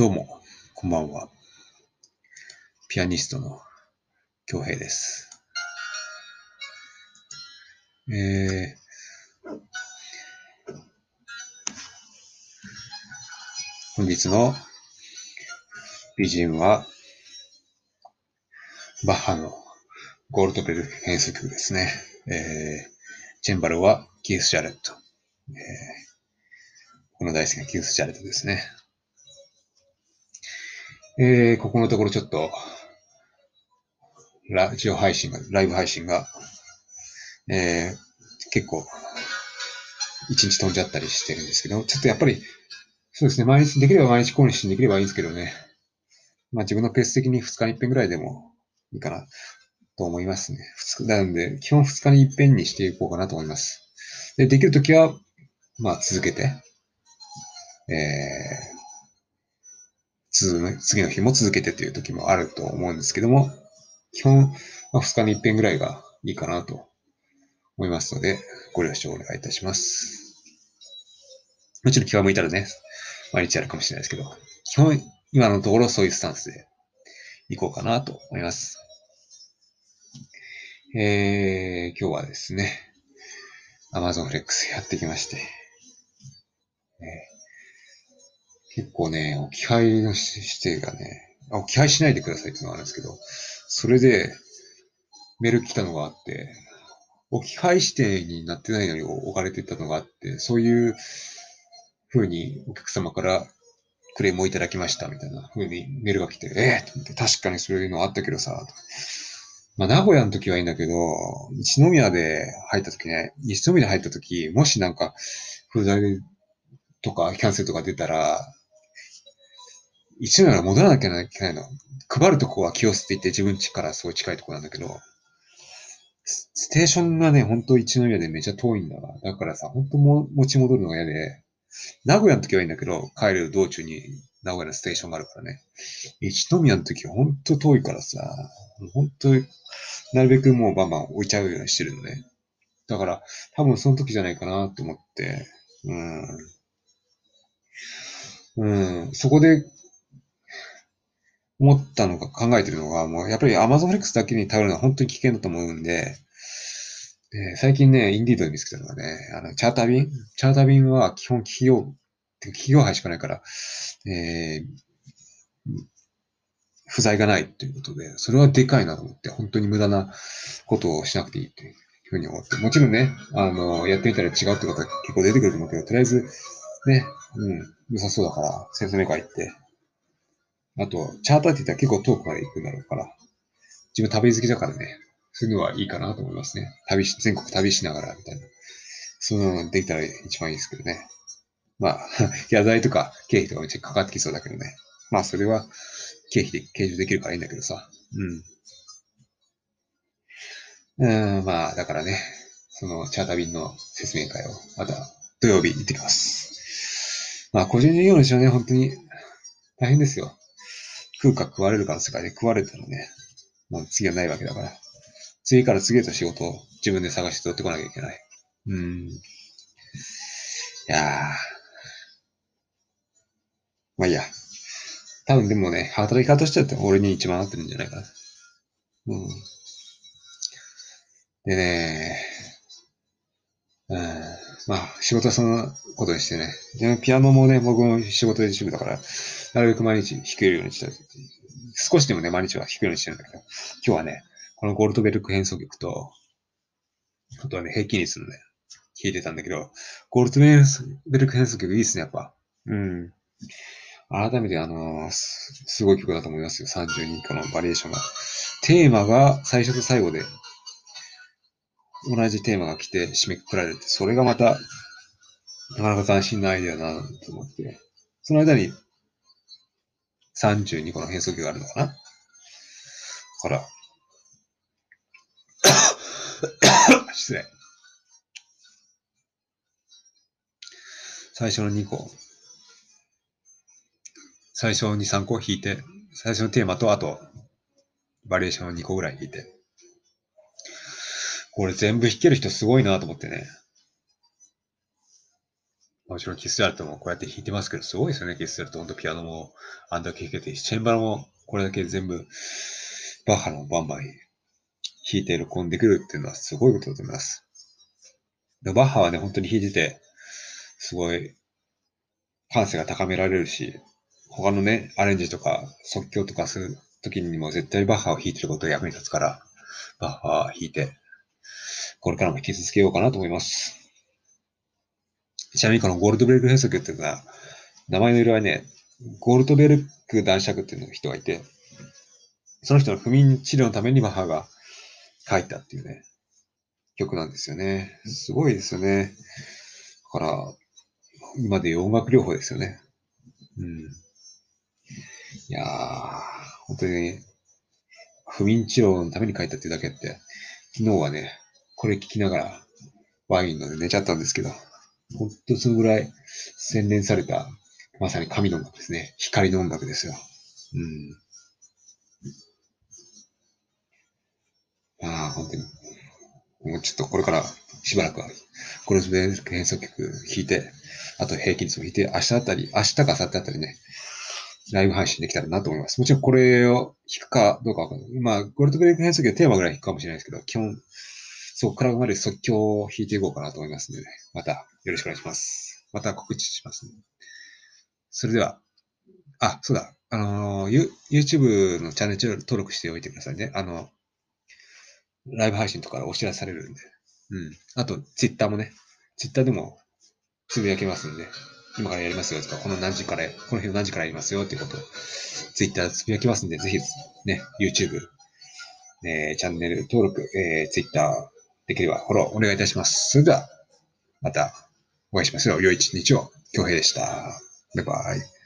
どうも、こんばんは。ピアニストの京平です。えー、本日の BGM は、バッハのゴールドベル変奏曲ですね。えー、チェンバルはキース・ジャレット。えー、この大好きなキース・ジャレットですね。えー、ここのところちょっと、ラジオ配信が、ライブ配信が、えー、結構、一日飛んじゃったりしてるんですけど、ちょっとやっぱり、そうですね、毎日、できれば毎日更新できればいいんですけどね。まあ自分のペース的に2日に1遍ぐらいでもいいかなと思いますね。2日、なので、基本2日に1遍にしていこうかなと思います。で、できるときは、まあ続けて、えー、次の日も続けてという時もあると思うんですけども、基本、まあ、2日に1遍ぐらいがいいかなと思いますので、ご了承お願いいたします。もちろん気が向いたらね、毎日やるかもしれないですけど、基本、今のところそういうスタンスでいこうかなと思います。えー、今日はですね、Amazon Flex やってきまして、えー結構ね、置き配の指定がね、置き配しないでくださいっていうのがあるんですけど、それでメール来たのがあって、置き配指定になってないのに置かれてたのがあって、そういう風にお客様からクレームをいただきましたみたいな風にメールが来て、ええー、と思って確かにそういうのあったけどさ、まあ、名古屋の時はいいんだけど、一宮で入った時ね、一宮で入った時、もしなんか、不在とかキャンセルとか出たら、一宮から戻らなきゃいけないの。配るとこは清瀬って言って自分家からすごい近いとこなんだけど、ステーションがね、ほんと一宮でめちゃ遠いんだわ。だからさ、ほんとも持ち戻るのが嫌で、名古屋の時はいいんだけど、帰る道中に名古屋のステーションがあるからね。一宮の時はほんと遠いからさ、ほんと、なるべくもうバンバン置いちゃうようにしてるのね。だから、多分その時じゃないかなと思って、うん。うん、そこで思ったのが考えてるのが、もうやっぱり Amazon Flex だけに頼るのは本当に危険だと思うんで、で最近ね、インディードで見つけたのがね、あの、チャーター便？チャーター便は基本企業、企業配しかないから、えー、不在がないということで、それはでかいなと思って、本当に無駄なことをしなくていいというふうに思って、もちろんね、あの、やってみたら違うってことは結構出てくると思うけど、とりあえず、ね、うん、良さそうだから、説明会行って、あと、チャーターって言ったら結構遠くまで行くんだろうから、自分旅好きだからね、そういうのはいいかなと思いますね。旅し、全国旅しながら、みたいな。そういうのできたら一番いいですけどね。まあ、野菜とか経費とかめっちゃかかってきそうだけどね。まあ、それは経費で計上できるからいいんだけどさ。うん。うん、まあ、だからね、そのチャーター便の説明会を、また土曜日行ってきます。まあ、個人事業主はね、本当に大変ですよ。食うか食われるかの世界で食われたらね、まあ、次はないわけだから。次から次へと仕事を自分で探して取ってこなきゃいけない。うん。いやー。まあいいや。多分でもね、働き方としては俺に一番合ってるんじゃないかな。うん。でね、うん。まあ、仕事はそのことにしてね。でピアノもね、僕も仕事で一部だから、なるべく毎日弾けるようにしてる。少しでもね、毎日は弾くようにしてるんだけど、今日はね、このゴールドベルク変奏曲と、あとはね、平均率のね、弾いてたんだけど、ゴールドベルク変奏曲いいですね、やっぱ。うん。改めて、あのーす、すごい曲だと思いますよ。32個のバリエーションが。テーマが最初と最後で、同じテーマが来て締めくくられて、それがまた、なかなか斬新なアイデアだなと思って、その間に32個の変奏曲があるのかなだから、失礼。最初の2個、最初に3個弾いて、最初のテーマと、あと、バリエーションを2個ぐらい弾いて。これ全部弾ける人すごいなと思ってね。もちろんキスアルトもこうやって弾いてますけど、すごいですよね、キスアルト。本当ピアノもあんだけ弾けて、チェンバラもこれだけ全部、バッハのバンバン弾いて録音できるっていうのはすごいことだと思います。バッハはね、本当に弾いてて、すごい感性が高められるし、他のね、アレンジとか即興とかするときにも絶対バッハを弾いてることが役に立つから、バッハ弾いて、これからも引き続けようかなと思います。ちなみにこのゴールドベルク変則っていうのは、名前の由来はね、ゴールドベルク男爵っていう人がいて、その人の不眠治療のためにバッハが書いたっていうね、曲なんですよね。すごいですよね。だから、今で音楽療法ですよね。うん。いやー、本当にね、不眠治療のために書いたっていうだけって、昨日はね、これ聞きながらワイン飲んで寝ちゃったんですけど、ほんとそのぐらい洗練された、まさに神の音楽ですね。光の音楽ですよ。うん。ああ、本当に。もうちょっとこれからしばらくは、コルスベルク変奏曲弾いて、あと平均率も弾いて、明日あたり、明日か明後日あたりね、ライブ配信できたらなと思います。もちろんこれを弾くかどうかわかんない。まあ、ゴルトベルク変奏曲テーマぐらい弾くかもしれないですけど、基本、そこから生まで即興を弾いていこうかなと思いますので、ね、またよろしくお願いします。また告知します、ね。それでは、あ、そうだ、あのー、YouTube のチャンネル登録しておいてくださいね。あの、ライブ配信とかお知らせされるんで。うん。あと、Twitter もね、Twitter でもつぶやけますんで、今からやりますよとか、この何時から、この日の何時からやりますよっていうことを Twitter つぶやきますんで、ぜひね、YouTube、えー、チャンネル登録、えー、Twitter できればフォローお願いいたします。それでは、またお会いしますよ。良い一日を。京平でした。バイバイ。